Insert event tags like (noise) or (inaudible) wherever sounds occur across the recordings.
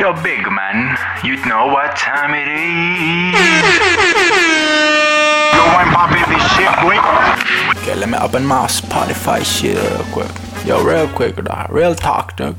Yo, big man, you know what time it is. Yo, I'm popping this shit, boy. Okay, let me open my Spotify shit real quick. Yo, real quick, dog. Real talk, dog.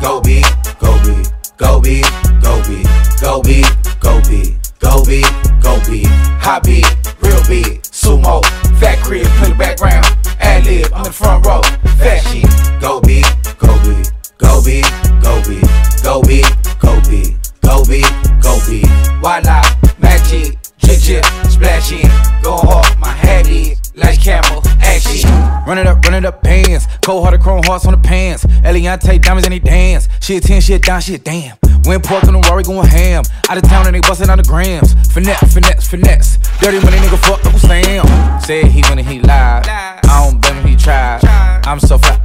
Go big, go big, go big, go big, go big, go big, go big, go big, hot big, real big, sumo, fat crib, play the background, ad lib, I'm in the front row, fat shit, go big, go big, go big, go big, go big, go big, go big, go big, why not, magic, jig jig, splashing, go hard, my is, like camel, action. Run it up, run it up, pants. Cold hearted chrome hearts on the pants. Eliante diamonds and they dance. Shit 10, shit down, shit damn. Win pork on the Rory going ham. Out of town and they bustin' on the grams. Finesse, finesse, finesse. Dirty money nigga fuck Uncle Sam. Said he when he lied. I don't bet when he tried. I'm so fly.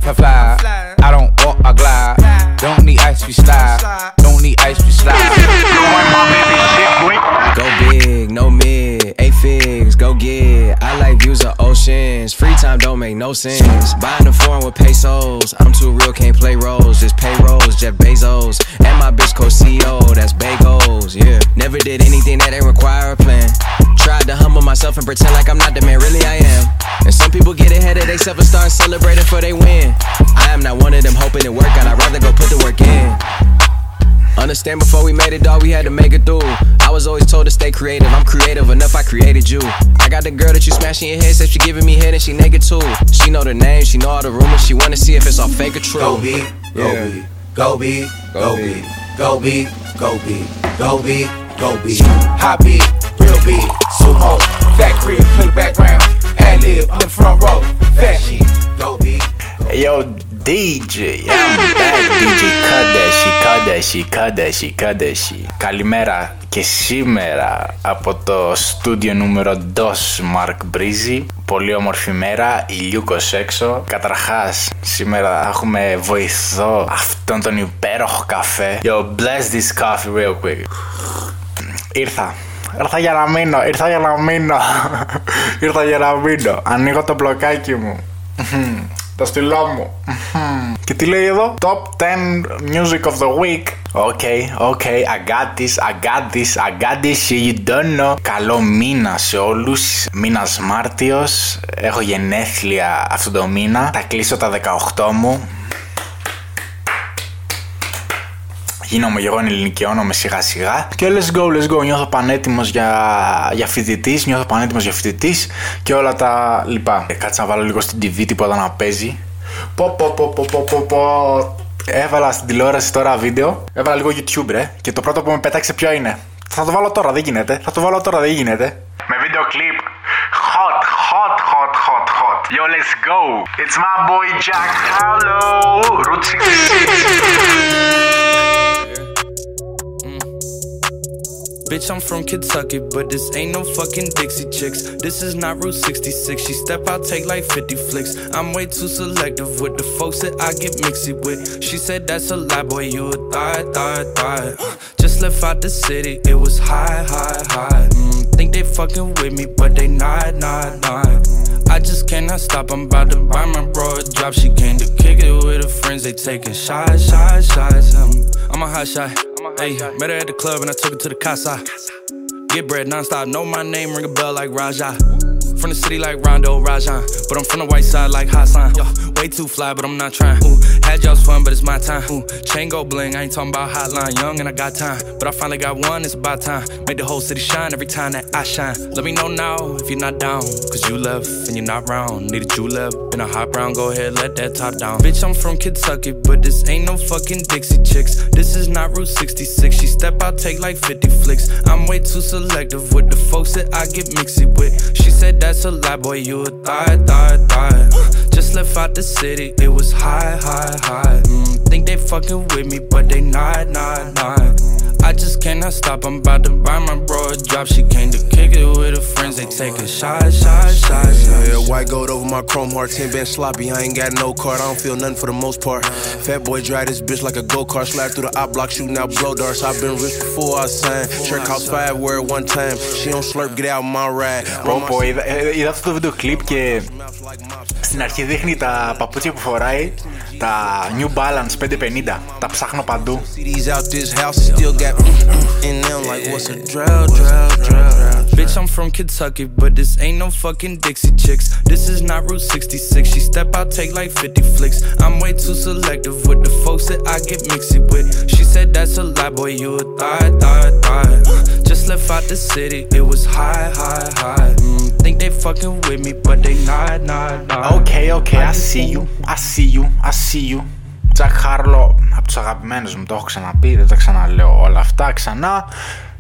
Sense. Buying a foreign with pesos. I'm too real, can't play roles. Just pay rolls, Jeff Bezos. And my bitch co CEO, that's bagels. Yeah. Never did anything that ain't require a plan. Tried to humble myself and pretend like I'm not the man, really I am. And some people get ahead of themselves and start celebrating for they win. I am not one of them hoping it work out. I'd rather go put the work in. Understand before we made it, dog, we had to make it through. I was always told to stay creative. I'm creative enough, I created you. I got the girl that you smashing your head, said she giving me head and she naked too. She know the name, she know all the rumors, she wanna see if it's all fake or true. Go big, go Yeah. big, go big, go big, go big, go big, go big, go big, hot big, real big, sumo, fat crib, play Kadeshi, Kadeshi, Kadeshi. Καλημέρα και σήμερα από το στούντιο νούμερο DOS Mark Breezy. Πολύ όμορφη μέρα, ηλιούκος έξω. Καταρχάς, σήμερα έχουμε βοηθό αυτόν τον υπέροχο καφέ. Yo, bless this coffee real quick. Ήρθα. Ήρθα για να μείνω, ήρθα για να μείνω. (laughs) ήρθα για να μείνω. Ανοίγω το μπλοκάκι μου. Το στυλό μου. Και τι λέει εδώ; Top 10 Music of the Week. Okay, okay, I got this, I got this, I got this shit you don't know. Καλό μήνα σε όλους. Μήνας Μάρτιος. Έχω γενέθλια αυτό το μήνα. Θα κλείσω τα 18 μου. Γίνομαι εγώ ελληνικαιώνομαι σιγά σιγά. Και let's go, let's go. Νιώθω πανέτοιμος για, για φοιτητής, νιώθω πανέτοιμος για φοιτητής και όλα τα λοιπά. Ε, κάτσε να βάλω λίγο στην TV τίποτα να παίζει. Πω, πω, πω, πω, πω, πω, πω. Έβαλα στην τηλεόραση τώρα βίντεο. Έβαλα λίγο YouTube, ρε. Και το πρώτο που με πέταξε ποιο είναι; Θα το βάλω τώρα, δεν γίνεται. Θα το βάλω τώρα, δεν γίνεται. Με βίντεο κλιπ. Hot, hot, hot, hot, hot. Yo, let's go. It's my boy Jack Harlow. Route Bitch, I'm from Kentucky, but this ain't no fucking Dixie Chicks. This is not Route 66. She step out, take like 50 flicks. I'm way too selective with the folks that I get mixy with. She said that's a lie, boy, you a thought, thought, thought. Just left out the city, it was high, high, high. Mm, think they fucking with me, but they not, not, not. I just cannot stop. I'm about to buy my bro a drop. She came to kick it with her friends. They taking shots, shots, shots. I'm a hot shot. Hey, met her at the club and I took her to the casa. Get bread nonstop. Know my name, ring a bell like Raja. From the city like Rondo Rajan, but I'm from the white side like Hassan. Yo, way too fly, but I'm not trying. Ooh, had y'all's fun, but it's my time. Ooh, chain go bling, I ain't talking about hotline. Young and I got time, but I finally got one. It's about time. Make the whole city shine every time that I shine. Let me know now if you're not down, cause you left and you're not round. Need a julep in a hot brown. Go ahead, let that top down. Bitch, I'm from Kentucky, but this ain't no fucking Dixie Chicks. This is not Route 66. She step out, take like 50 flicks. I'm way too selective with the folks that I get mixy with. She said that's a lie, boy, you a thought, thought, thought. Just left out the city, it was high, high, high. Mm, think they fucking with me, but they not, not, not. I just cannot stop. I'm about to buy my bro a drop. She came to kick it with her friends. They taking shots, shots, shots. Yeah, white gold over my chrome heart, 10 been sloppy. I ain't got no card, I don't feel nothing for the most part. Fat boy drive this bitch like a go kart, slide through the op block, shooting out blow darts. I've been rich before I signed. Shirt cost five, wear it one time. She don't slurp, get out my ride. Πω πω, είδα, ε, είδα αυτό το βίντεο κλιπ και στην αρχή δείχνει τα παπούτσια που φοράει Τα New Balance 550. Τα ψάχνω παντού. CDs out this house and still got in them like what's a drought, drought, drought. Bitch, I'm from Kentucky, but this ain't no fucking Dixie chicks. This is not Route 66. She step out, take like 50 flicks. I'm way too selective with the folks that I get mixy with. She said that's a lie, boy, you a thigh, thigh, thigh. Just left out the city, it was high, high, high. Mm, think they fucking with me, but they not, not, not. Οκ, οκ, I see you, I see you, I see you. Τζακ Χάρλο, από του αγαπημένου μου, το έχω ξαναπεί, δεν τα ξαναλέω όλα αυτά ξανά.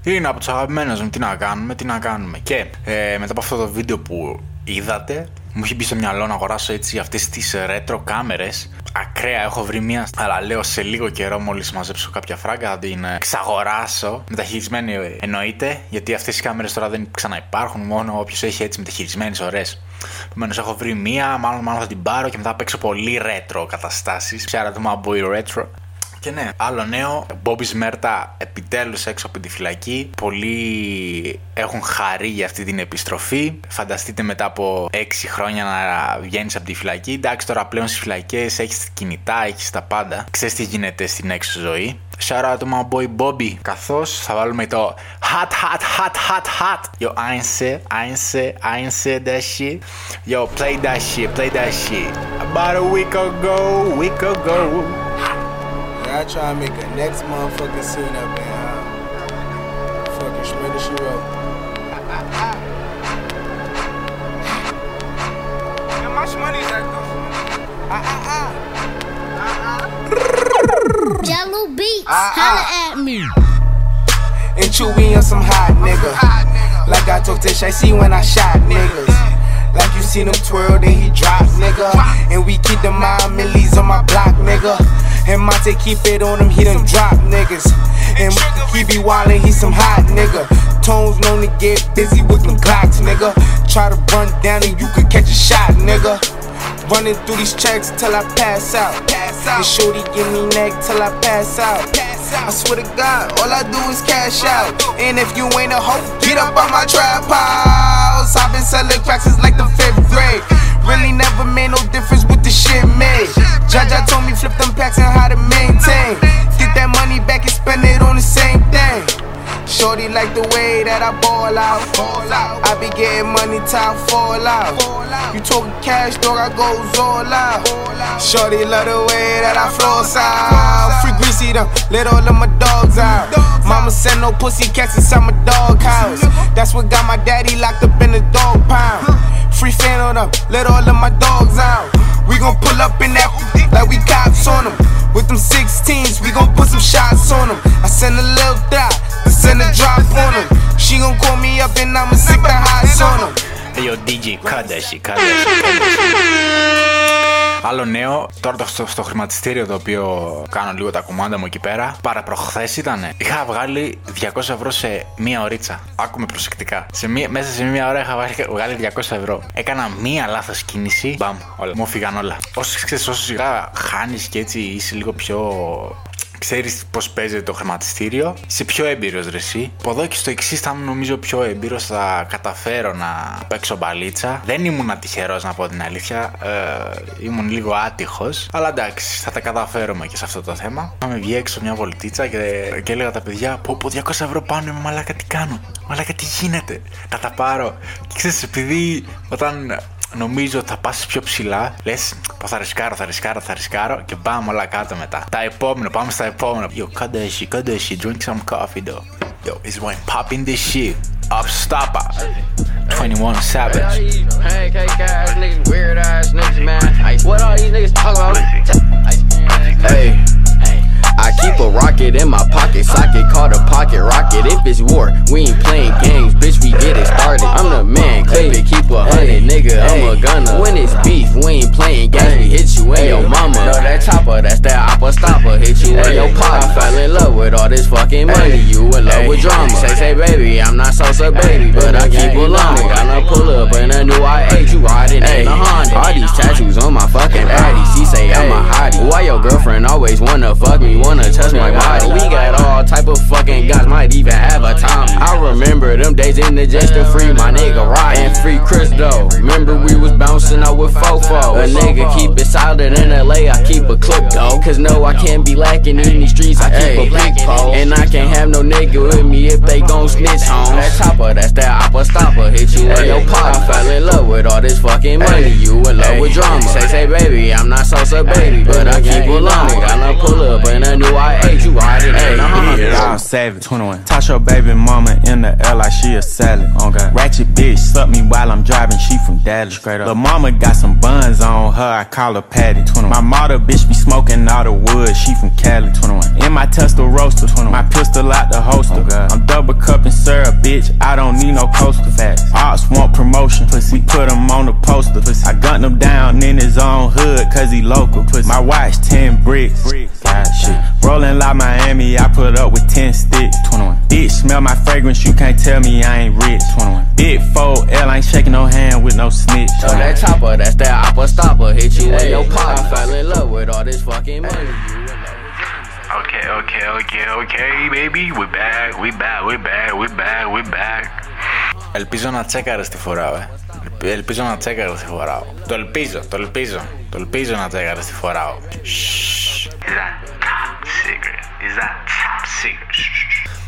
Είναι από τους αγαπημένους μου, τι να κάνουμε, τι να κάνουμε. Και ε, μετά από αυτό το βίντεο που είδατε, μου έχει μπει στο μυαλό να αγοράσω έτσι αυτές τις retro κάμερες Ακραία, έχω βρει μία, αλλά λέω σε λίγο καιρό μόλις μαζέψω κάποια φράγκα θα την ε, εξαγοράσω. Μεταχειρισμένη ε, εννοείται, γιατί αυτές οι κάμερες τώρα δεν ξαναυπάρχουν. Μόνο όποιος έχει έτσι μεταχειρισμένες ωραίες. Επομένως, έχω βρει μία, μάλλον, μάλλον θα την πάρω και μετά θα παίξω πολύ retro καταστάσεις. Ψάρα το Boy Retro. Και ναι, άλλο νέο. Μπόμπι Μέρτα επιτέλους έξω από τη φυλακή. Πολλοί έχουν χαρεί για αυτή την επιστροφή. Φανταστείτε μετά από 6 χρόνια να βγαίνεις από τη φυλακή. Εντάξει, τώρα πλέον στις φυλακές έχεις κινητά, έχεις τα πάντα. Ξέρεις τι γίνεται στην έξω ζωή. Shout out to my boy Bobby. Καθώς θα βάλουμε το hot, hot, hot, hot, hot. Yo, I ain't say, I ain't say, I ain't say that shit. Yo, play that shit, play that shit. About a week ago, week ago. I try to make a next motherfucking scene up in uh, fucking Shmurda She Wrote. How much money is that though? Ah, ah. Jahlil Beats, Ah, holla at me. And Chewy on some hot nigga. Like I told Tish, I see when I shot niggas. Like you seen him twirl, then he drop, nigga. And we keep the mind millies on my block, nigga. And Monte keep it on him, he done drop niggas. And he be wildin', he some hot nigga. Tones known to get busy with them Glocks, nigga. Try to run down and you could catch a shot, nigga. Running through these checks till I pass out. Pass out. And shorty give me neck till I pass out. I swear to God, all I do is cash out. And if you ain't a hoe, get up on my trap house. I've been selling cracks since like the fifth grade. Really never made no difference with the shit made. Jaja told me flip them packs and how to maintain. Get that money back and spend it on the same thing. Shorty like the way that I ball out. I be getting money time fall out. You talking cash, dog, I goes all out. Shorty love the way that I floss out. Free greasy them, let all of my dogs out. Mama send no pussy cats inside my dog house. That's what got my daddy locked up in the dog pound. Free fan on them, let all of my dogs out. We gon' pull up in that (laughs) like we cops on them. With them 16s, we gon' put some shots on them. I send a little dot, then send a drop on them. She gon' call me up and I'ma sick the highs on them. Hey yo, DJ, cut that shit, cut that shit. (laughs) Άλλο νέο, τώρα το, στο, στο χρηματιστήριο το οποίο κάνω λίγο τα κουμάντα μου εκεί πέρα. Παραπροχθές ήταν. Είχα βγάλει 200 ευρώ σε μία ωρίτσα. Άκουμε προσεκτικά. Σε μία, μέσα σε μία ώρα είχα βγάλει- βγάλει 200 ευρώ. Έκανα μία λάθος κίνηση. Μπαμ, όλα. Μου φύγαν όλα. Όσο ξέρεις, όσο σιγά χάνεις και έτσι είσαι λίγο πιο ξέρεις πώς παίζεται το χρηματιστήριο, είσαι πιο έμπειρος ρε εσύ. Από εδώ και στο εξής θα είμαι νομίζω πιο έμπειρος, θα καταφέρω να παίξω μπαλίτσα. Δεν ήμουν τυχερό να πω την αλήθεια. Ε, ήμουν λίγο άτυχος. Αλλά εντάξει, θα τα καταφέρουμε και σε αυτό το θέμα. Είχαμε βγει έξω μια βολτίτσα και, και έλεγα τα παιδιά: Πω, πω 200 ευρώ πάνω είμαι, μαλάκα τι κάνω; Μαλάκα τι γίνεται; Θα τα πάρω. Και ξέρεις, επειδή όταν νομίζω ότι θα πας πιο ψηλά. Λε, πω θα ρισκάρω, θα ρισκάρω, θα ρισκάρω και πάμε όλα κάτω μετά. Τα επόμενα, πάμε στα επόμενα. Yo, κάντε εσύ, κάντε εσύ, drink some coffee though. Yo, it's when popping this shit. Up stopper. 21 Savage. Pancake ass niggas, weird ass niggas, man. What all these niggas talking about? Hey. I keep a rocket in my pocket, socket called a pocket rocket. If it's war, we ain't playing games, bitch. We get it started. I'm the man, clip it, keep a hundred, nigga. I'm a gunner. When it's beef, we ain't playing games. We hit you in your mama. No, that chopper, that's that oppa stopper. Hit you in your. I fell in love with all this fucking money. You in love with drama. Say, say, baby, I'm not Sosa, baby, but I keep a long. Got a pull up in a new I8. You riding in a Honda. All these tattoos on my fucking body. She say I'm a hottie. Why your girlfriend always wanna fuck me? Wanna touch my body? We got all type of fucking guys. Might even have a Tommy. I remember them days in the just to free my nigga Rock and free Chris though. Remember we was bouncing out with Fofo. A nigga keep it solid in LA, I keep a clip though. Cause no, I can't be lacking in these streets, I keep a big pole. And I can't have no nigga with me if they gon' snitch home. That chopper, that's that oppa stopper, hit you in your pot. I fell in love with all this fucking money, you in love with drama. Say, say, baby, I'm not Sosa, baby, but I keep it long. I love pull up and I knew I ate you, I didn't hey, yeah, I'm savage, 21. Touch your baby mama in the air like she a salad. Okay. Ratchet bitch, suck me while I'm driving, she from Dallas. Straight up. The mama got some buns on her, I call her Patty, 21. My mother bitch be smoking all the wood, she from Cali, 21. In my Tesla Roadster, 21. My pistol out the holster. Oh I'm double cupping syrup, bitch, I don't need no coaster. Facts. Ops want promotion, Pussy. we put him on the poster. Pussy. I gunned him down in his own hood, cause he local. Pussy. My watch 10 bricks. bricks. God, shit. Rolling like Miami, I put up with 10 sticks. 21. Bitch, smell my fragrance, you can't tell me I ain't rich. 21. Big 4L, ain't shaking no hand with no snitch. So that chopper, that's that oppa stopper. Hit you in your pot. I fell in love with all this fucking money. Okay, okay, okay, okay, baby, we back, we back, we back, we back, we back. Ελπίζω να τσέκαρες τη φορά, ε. Ελπίζω να τσέκαρες τη φορά. Το ελπίζω, το ελπίζω. Το ελπίζω να τσέκαρες τη φορά. Is that top secret? Is that top secret?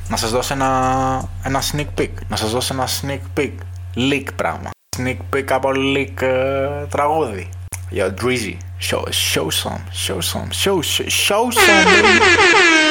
Να σας δώσω ένα, ένα sneak peek. Να σας δώσω ένα sneak peek. Leak πράγμα. Sneak peek από leak uh, τραγούδι. Yo, Drizzy, show, show some, show some, show, show, show some. (laughs)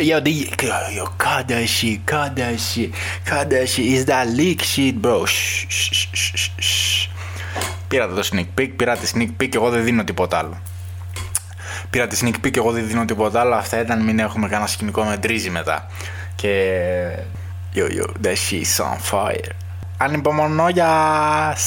Yo, the, yo, cut that shit, cut that shit, cut that shit. Is that leak shit, bro? Shh, shh, shh, shh. Πήρατε το sneak peek, πήρατε sneak peek και εγώ δεν δίνω τίποτα άλλο. Πήρα τη sneak peek και εγώ δεν δίνω τίποτα άλλο. Αυτά ήταν μην έχουμε κανένα σκηνικό με τρίζει μετά. Και. Yo, yo, that shit's on fire. Ανυπομονώ για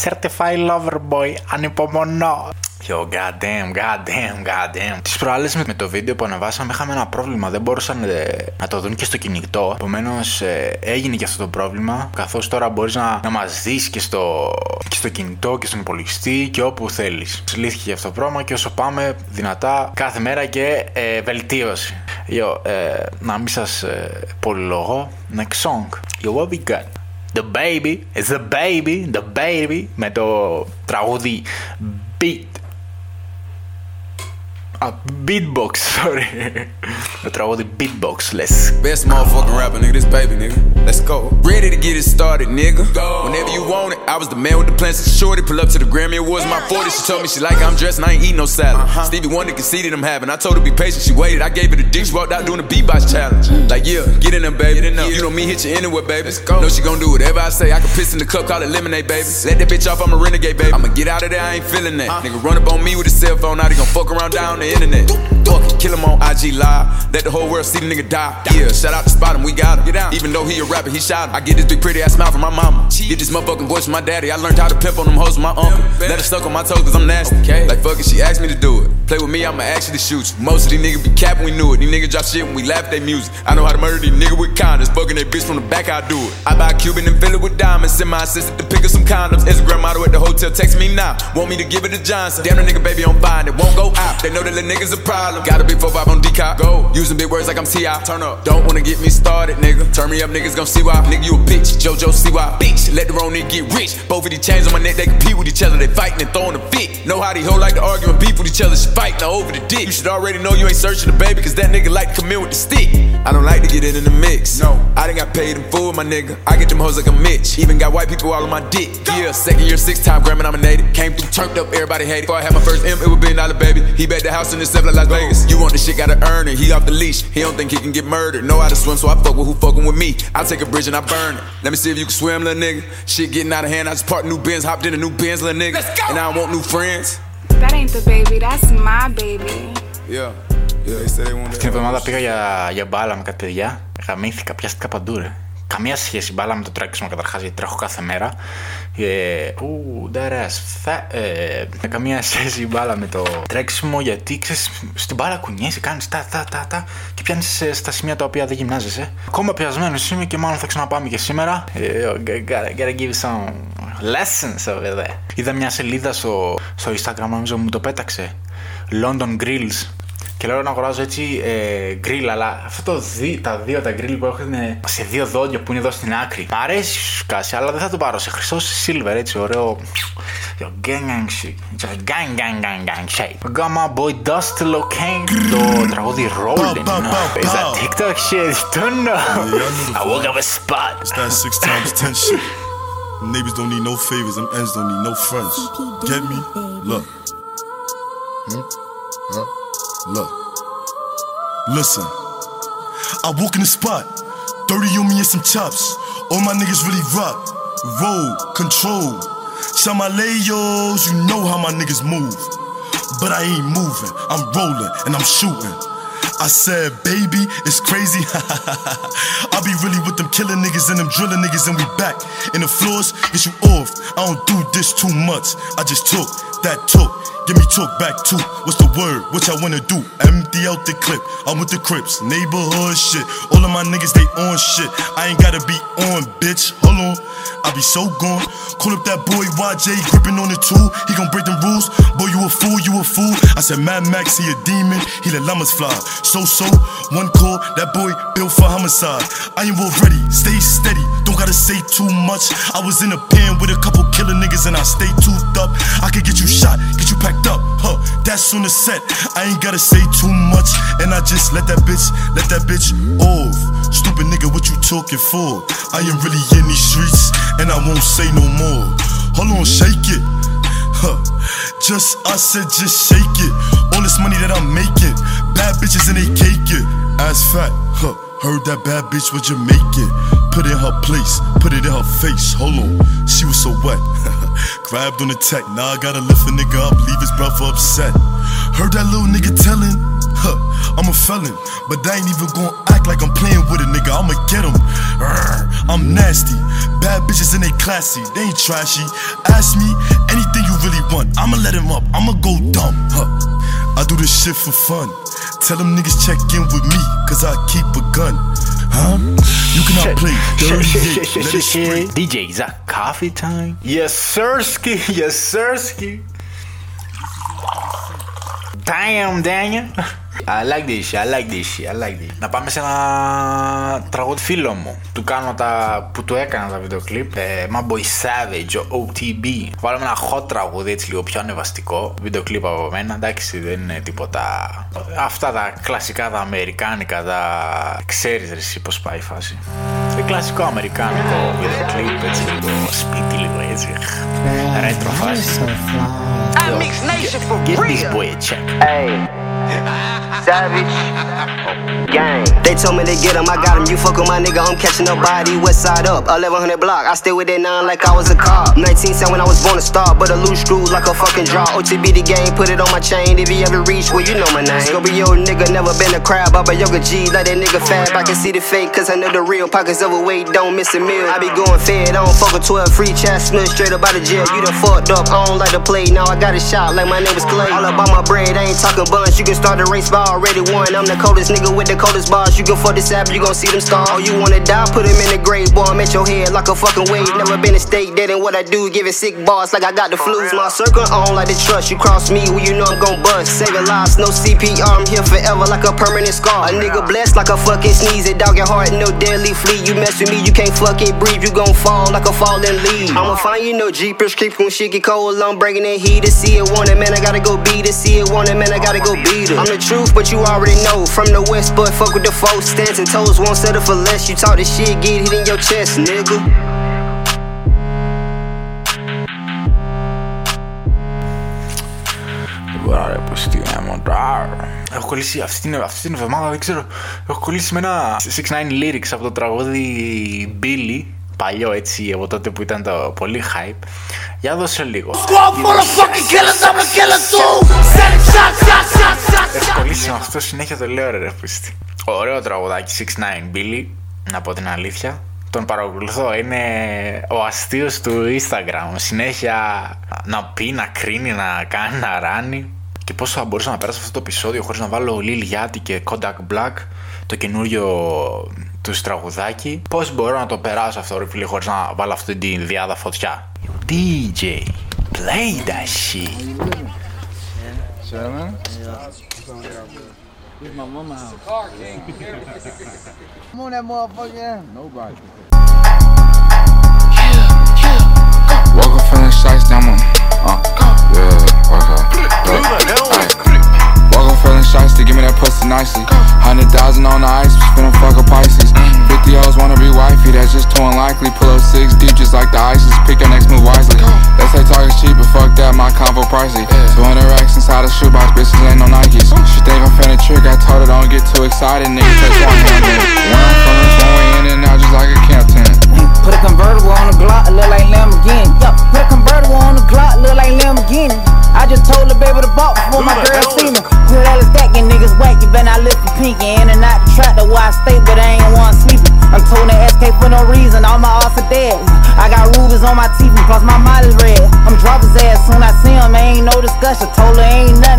Certified Lover Boy. Ανυπομονώ. Yo, goddamn, goddamn, goddamn. Τις προάλλες με το βίντεο που ανεβάσαμε είχαμε ένα πρόβλημα. Δεν μπορούσαν ε, να το δουν και στο κινητό. Επομένως ε, έγινε και αυτό το πρόβλημα. Καθώς τώρα μπορείς να, να μας δεις και στο, και στο κινητό και στον υπολογιστή και όπου θέλεις. Λύθηκε αυτό το πρόβλημα και όσο πάμε δυνατά κάθε μέρα και ε, βελτίωση. Yo, ε, να μην σας ε, πολυλογώ. Next song. Yo, what we got? The baby, it's the baby, the baby με το τραγούδι Beat A beatbox, (laughs) sorry. Jag beatbox, let's. Best motherfucker rapper nigga, this baby nigga. Let's go. Ready to get it started nigga. Go. Whenever you want it, I was the man with the plans. So shorty pull up to the Grammy Awards, my 40. She told me she like I'm dressed and I ain't eat no salad. Uh-huh. Stevie Wonder conceded I'm having. I told her be patient, she waited. I gave her the dick, she walked out doing the beatbox challenge. Mm. Like yeah, get in there baby. Get in there. You know me, hit you anywhere baby. Let's go. Know she gonna do whatever I say. I can piss in the cup, call it lemonade baby. Let that bitch off, I'm a renegade baby. I'ma get out of there, I ain't feeling that. Uh-huh. Nigga run up on me with a cell phone, now they gon' fuck around down there internet. Fuck it, kill him on IG Live. Let the whole world see the nigga die. Yeah, shout out to Spot him, we got him. Get out. Even though he a rapper, he shot him. I get this big pretty ass smile from my mama. Get this motherfucking voice from my daddy. I learned how to pimp on them hoes with my uncle. Let her stuck on my toes cause I'm nasty. Okay. Like fuck it, she asked me to do it. Play with me, I'ma actually shoot you. Most of these niggas be capping, we knew it. These niggas drop shit when we laugh at their music. I know how to murder these niggas with condoms. Fucking that bitch from the back, I do it. I buy a Cuban and fill it with diamonds. Send my assistant to pick up some condoms. Instagram model at the hotel, text me now. Want me to give it to Johnson. Damn, the nigga baby on fire, it won't go out. They know that the niggas a problem. Got a big 4 on decop. Go. Using big words like I'm T.I. Turn up. Don't wanna get me started, nigga. Turn me up, niggas gon' see why. Nigga, you a bitch. JoJo, see why. Bitch, let the wrong nigga get rich. Both of these chains on my neck, they compete with each other. They fighting and throwing a fit. Know how these hoes like to argue and beef with each other. Fight, now over the dick. You should already know you ain't searching the baby, cause that nigga like to come in with the stick. I don't like to get in in the mix. No, I done got paid in full, my nigga. I get them hoes like a Mitch. Even got white people all on my dick. Yeah, second year, six time Grammy nominated. Came through, turned up, everybody hated. Before I had my first M, it would be dollar baby. He bet the house in the seven like Las Vegas. You want the shit, gotta earn it. He off the leash. He don't think he can get murdered. Know how to swim, so I fuck with who fucking with me. I take a bridge and I burn it. Let me see if you can swim, little nigga. Shit getting out of hand. I just parked new Benz, hopped in a new Benz, little nigga. And I don't want new friends. That ain't the baby, that's my baby. Yeah. Yeah, they say they want Την εβδομάδα πήγα για, για μπάλα με κάτι παιδιά. Γαμήθηκα, πιάστηκα παντού ρε. Καμία σχέση μπάλα με το τρέξιμο καταρχάς γιατί τρέχω κάθε μέρα. Ε, ου, ντερές, ε, καμία σχέση μπάλα με το τρέξιμο γιατί ξέρεις, στην μπάλα κουνιέσαι, κάνεις τα τα τα τα και πιάνεις ε, στα σημεία τα οποία δεν γυμνάζεσαι. Ακόμα πιασμένος είμαι και μάλλον θα ξαναπάμε και σήμερα. Ε, gotta, gotta give some lessons over there. Είδα μια σελίδα στο, στο Instagram, νομίζω μου το πέταξε. London Grills και λέω να αγοράζω έτσι ε, γκριλ, αλλά αυτό το δι, τα δύο τα γκριλ που έχουν σε δύο δόντια που είναι εδώ στην άκρη. Μ' αρέσει σου κάση, αλλά δεν θα το πάρω σε χρυσό σε silver, έτσι ωραίο. Yo, gang gang shit. Just gang gang gang gang shit. We got my boy Dust Locane, το τραγούδι Rolling. Is that TikTok shit? Don't know. I woke up a spot. It's that six times ten shit. Neighbors don't need no favors, them ends don't need no friends. Get me? Look. Hmm? Huh? Look. Listen. I walk in the spot. 30 on me and some chops. All my niggas really rock. Roll, control. Shout my layos, you know how my niggas move. But I ain't moving. I'm rolling and I'm shooting. I said, baby, it's crazy. (laughs) I be really with them killing niggas and them drilling niggas, and we back in the floors. Get you off. I don't do this too much. I just took that took. Give me talk back too. What's the word? What y'all wanna do? Empty out the clip. I'm with the Crips, neighborhood shit. All of my niggas, they on shit. I ain't gotta be on, bitch. Hold on. I be so gone. Call up that boy YJ, gripping on the tool. He gon' break the rules. Boy, you a fool, you a fool. I said, Mad Max, he a demon. He let llamas fly. So, so, one call, that boy built for homicide. I ain't ready, stay steady. Don't gotta say too much. I was in a pen with a couple killer niggas and I stay toothed up. I could get you shot, get you packed up. Huh, that's on the set. I ain't gotta say too much. And I just let that bitch, let that bitch off. Stupid nigga, what you talking for? I ain't really in these streets, and I won't say no more. Hold on, shake it. Huh. Just, I said, just shake it. All this money that I'm making, bad bitches and they cake it. Ass fat, huh. Heard that bad bitch was Jamaican. Put it in her place, put it in her face. Hold on, she was so wet. (laughs) Grabbed on the tech, now I gotta lift a nigga up, leave his brother upset. Heard that little nigga telling, huh, I'm a felon, but I ain't even gonna act like I'm playing with a nigga. I'ma get him. I'm nasty. Bad bitches and they classy, they ain't trashy. Ask me anything you really want, I'ma let him up, I'ma go dumb. Huh. I do this shit for fun. Tell them niggas check in with me, cause I keep a gun. Huh? You cannot play (laughs) dirty hit, let it spray. DJ, is that coffee time? Yes, sirski, yes, sirski. Damn, Daniel. (laughs) I like this shit, I like this shit, I like this. Να πάμε σε ένα τραγούδι φίλο μου. Του κάνω τα. που του έκανα τα βίντεο κλιπ. Ε, My Boy Savage, ο OTB. Βάλαμε ένα hot τραγούδι έτσι λίγο πιο ανεβαστικό. Βίντεο κλιπ από μένα. Εντάξει, δεν είναι τίποτα. Αυτά τα κλασικά, τα αμερικάνικα, τα. ξέρεις ρε, εσύ πώς πάει η φάση. Σε κλασικό αμερικάνικο βίντεο κλιπ, έτσι λίγο σπίτι, λίγο έτσι. Ρέτρο φάση. I mix nation for Give real. this boy a check. Hey. Savage. Gang. They told me to get him, I got him. You fuck with my nigga, I'm catching a body. West side up, 1100 block. I stay with that nine like I was a cop. 19 said when I was born a star, but a loose screw like a fucking draw. OTB the game, put it on my chain. If you ever reach, well, you know my name. Scorpio nigga, never been a crab. I'm a yoga G, like that nigga fab. I can see the fake, cause I know the real. Pockets overweight, don't miss a meal. I be going fed, I don't fuck with 12 free chestnuts straight up out of jail. You done fucked up, I don't like to play. Now I got a shot like my name was Clay. All about my bread, I ain't talking buns. You can start the race ball already won. I'm the coldest nigga with the coldest bars. You can fuck this app, you gon' see them stars. Oh, you wanna die? Put him in the grave, boy. I'm at your head like a fucking wave. Never been a state dead, and what I do, giving sick bars like I got the flu. My circle on like the trust. You cross me, well, you know I'm gon' bust. Saving lives, no CPR. I'm here forever like a permanent scar. A nigga blessed like a fucking sneeze. A dog your heart, no deadly flea. You mess with me, you can't fucking breathe. You gon' fall like a falling leaf. I'ma find you no jeepers, creep when shit get cold. I'm bringing in heat to see it. Want it, man, I gotta go beat to See it, want it, man, I gotta go beat it. I'm the truth, but you already know. From the west, but fuck with the folks. Stands and toes, won't settle for less. You talk this shit, get hit in your chest, nigga. Τώρα ρε πως τι γάμο Έχω κολλήσει αυτή την, αυτή την εβδομάδα δεν ξέρω Έχω κολλήσει με ένα 6-9 lyrics από το τραγούδι Billy Παλιό έτσι από τότε που ήταν το πολύ hype Για δώσε λίγο Έχω κολλήσει με αυτό συνέχεια το λέω ρε ρε πίστη. Ωραίο τραγουδάκι 6-9 Billy Να πω την αλήθεια. Τον παρακολουθώ, είναι ο αστείος του Instagram. Συνέχεια να πει, να κρίνει, να κάνει, να ράνει. Και πώς θα μπορούσα να περάσω αυτό το επεισόδιο χωρίς να βάλω Lil Yachty και Kodak Black το καινούριο του τραγουδάκι. Πώς μπορώ να το περάσω αυτό ρε φίλε χωρίς να βάλω αυτή τη διάδα φωτιά. DJ, play that shit Where's my mama house? Car king. Come on, that motherfucker. Nobody. Woke up feeling shice, I'm on. Uh, yeah, okay. To give me that pussy nicely. Hundred thousand on the ice, spin a fuck a Pisces. Fifty hoes wanna be wifey, that's just too unlikely. Pull up six deep just like the ISIS. Pick your next move wisely. They say talk is cheap, but fuck that, my convo pricey. 200 racks inside a shoebox, bitches ain't no Nikes. She think I'm finna trick, I told her don't get too excited, nigga. Take one hand. Where I'm from, way in and out just like a camp tent. Put a convertible on the Glock, look like Lamborghini. Yup, put a convertible on the Glock, look like Lamborghini. I just told the baby to balk before my girl see me. Put all the stacking niggas whack, you better not lift your pinky. In and out the trap, the why I stay, but I ain't one sleeping. I'm told the SK for no reason, all my odds are dead. I got rubies on my teeth, and plus my mileage red. I'm drop his ass soon I see him, ain't no discussion. Told her ain't nothing,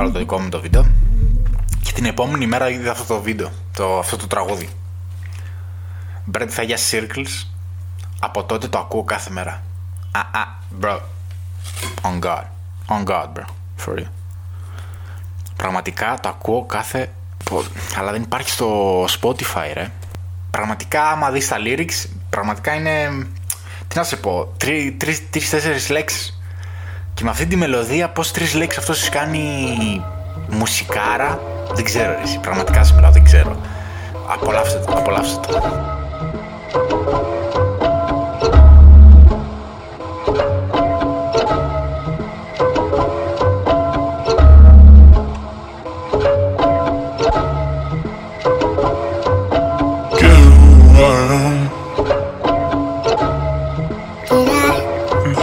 επεισόδιο που έβγαλα το δικό μου το βίντεο και την επόμενη μέρα είδα αυτό το βίντεο, το, αυτό το τραγούδι. Bread θα για Circles. Από τότε το ακούω κάθε μέρα. Α, α, bro. On God. On God, bro. For you. Πραγματικά το ακούω κάθε... Αλλά δεν υπάρχει στο Spotify, ρε. Πραγματικά, άμα δεις τα lyrics, πραγματικά είναι... Τι να σε πω, τρεις-τέσσερις λέξεις. Και με αυτή τη μελωδία, πώς τρεις λέξεις αυτός κάνει μουσικάρα, δεν ξέρω εσύ, πραγματικά σε μιλάω, δεν ξέρω. Απολαύστε το, απολαύστε το.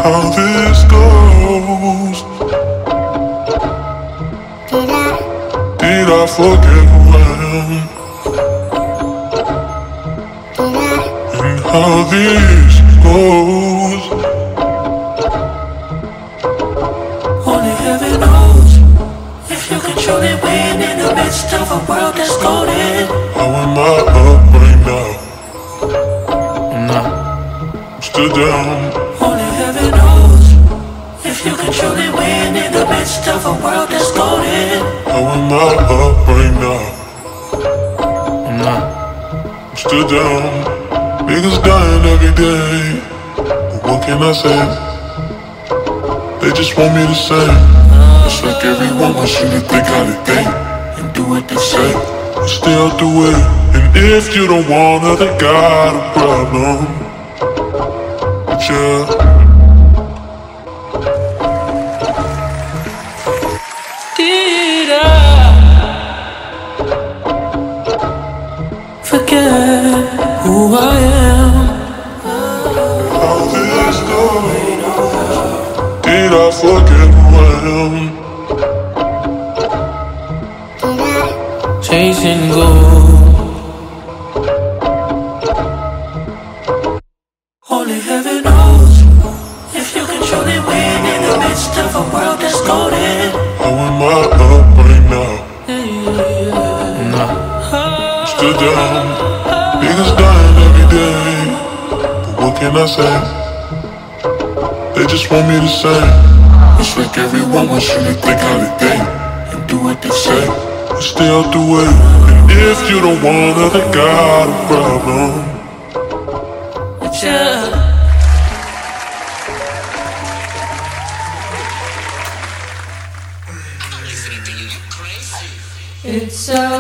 How if you truly win in the midst of a world that's golden. How am I up right now? Nah, I'm still down Only heaven knows if you can truly win in the midst of a world that's golden. How am I up right now? Nah, I'm still down Niggas dying every day But what can I say? They just want me to say uh, It's like everyone wants you to think how they think And do what they say But still do it. And if you don't wanna, they got a problem But yeah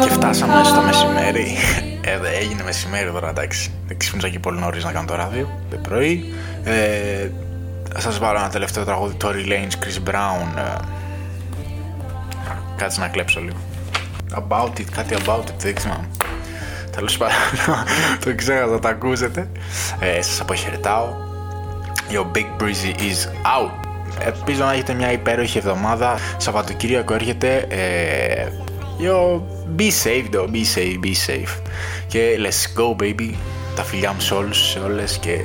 Και φτάσαμε στο μεσημέρι. Ε, έγινε μεσημέρι τώρα, εντάξει. Δεν ξύπνησα και πολύ νωρίς να κάνω το ράδιο. Το πρωί. Ε, Σας βάλω ένα τελευταίο τραγούδι. Το Relanes Chris Brown. Ε, κάτσε να κλέψω λίγο. About it, κάτι about it, δεν ξέρω. Τέλος πάντων, (laughs) το ξέρω, θα τα ακούσετε. Ε, Σας αποχαιρετάω. Your Big Breezy is out. Ε, ελπίζω να έχετε μια υπέροχη εβδομάδα. Σαββατοκύριακο έρχεται. Ε, yo, be safe though, be safe, be safe. Και let's go baby. Τα φιλιά μου σε όλους, σε όλες. και...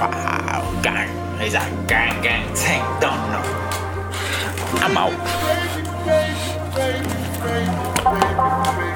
Wow, gang, it's a gang, gang, thing, don't know. I'm out. baby, baby, baby.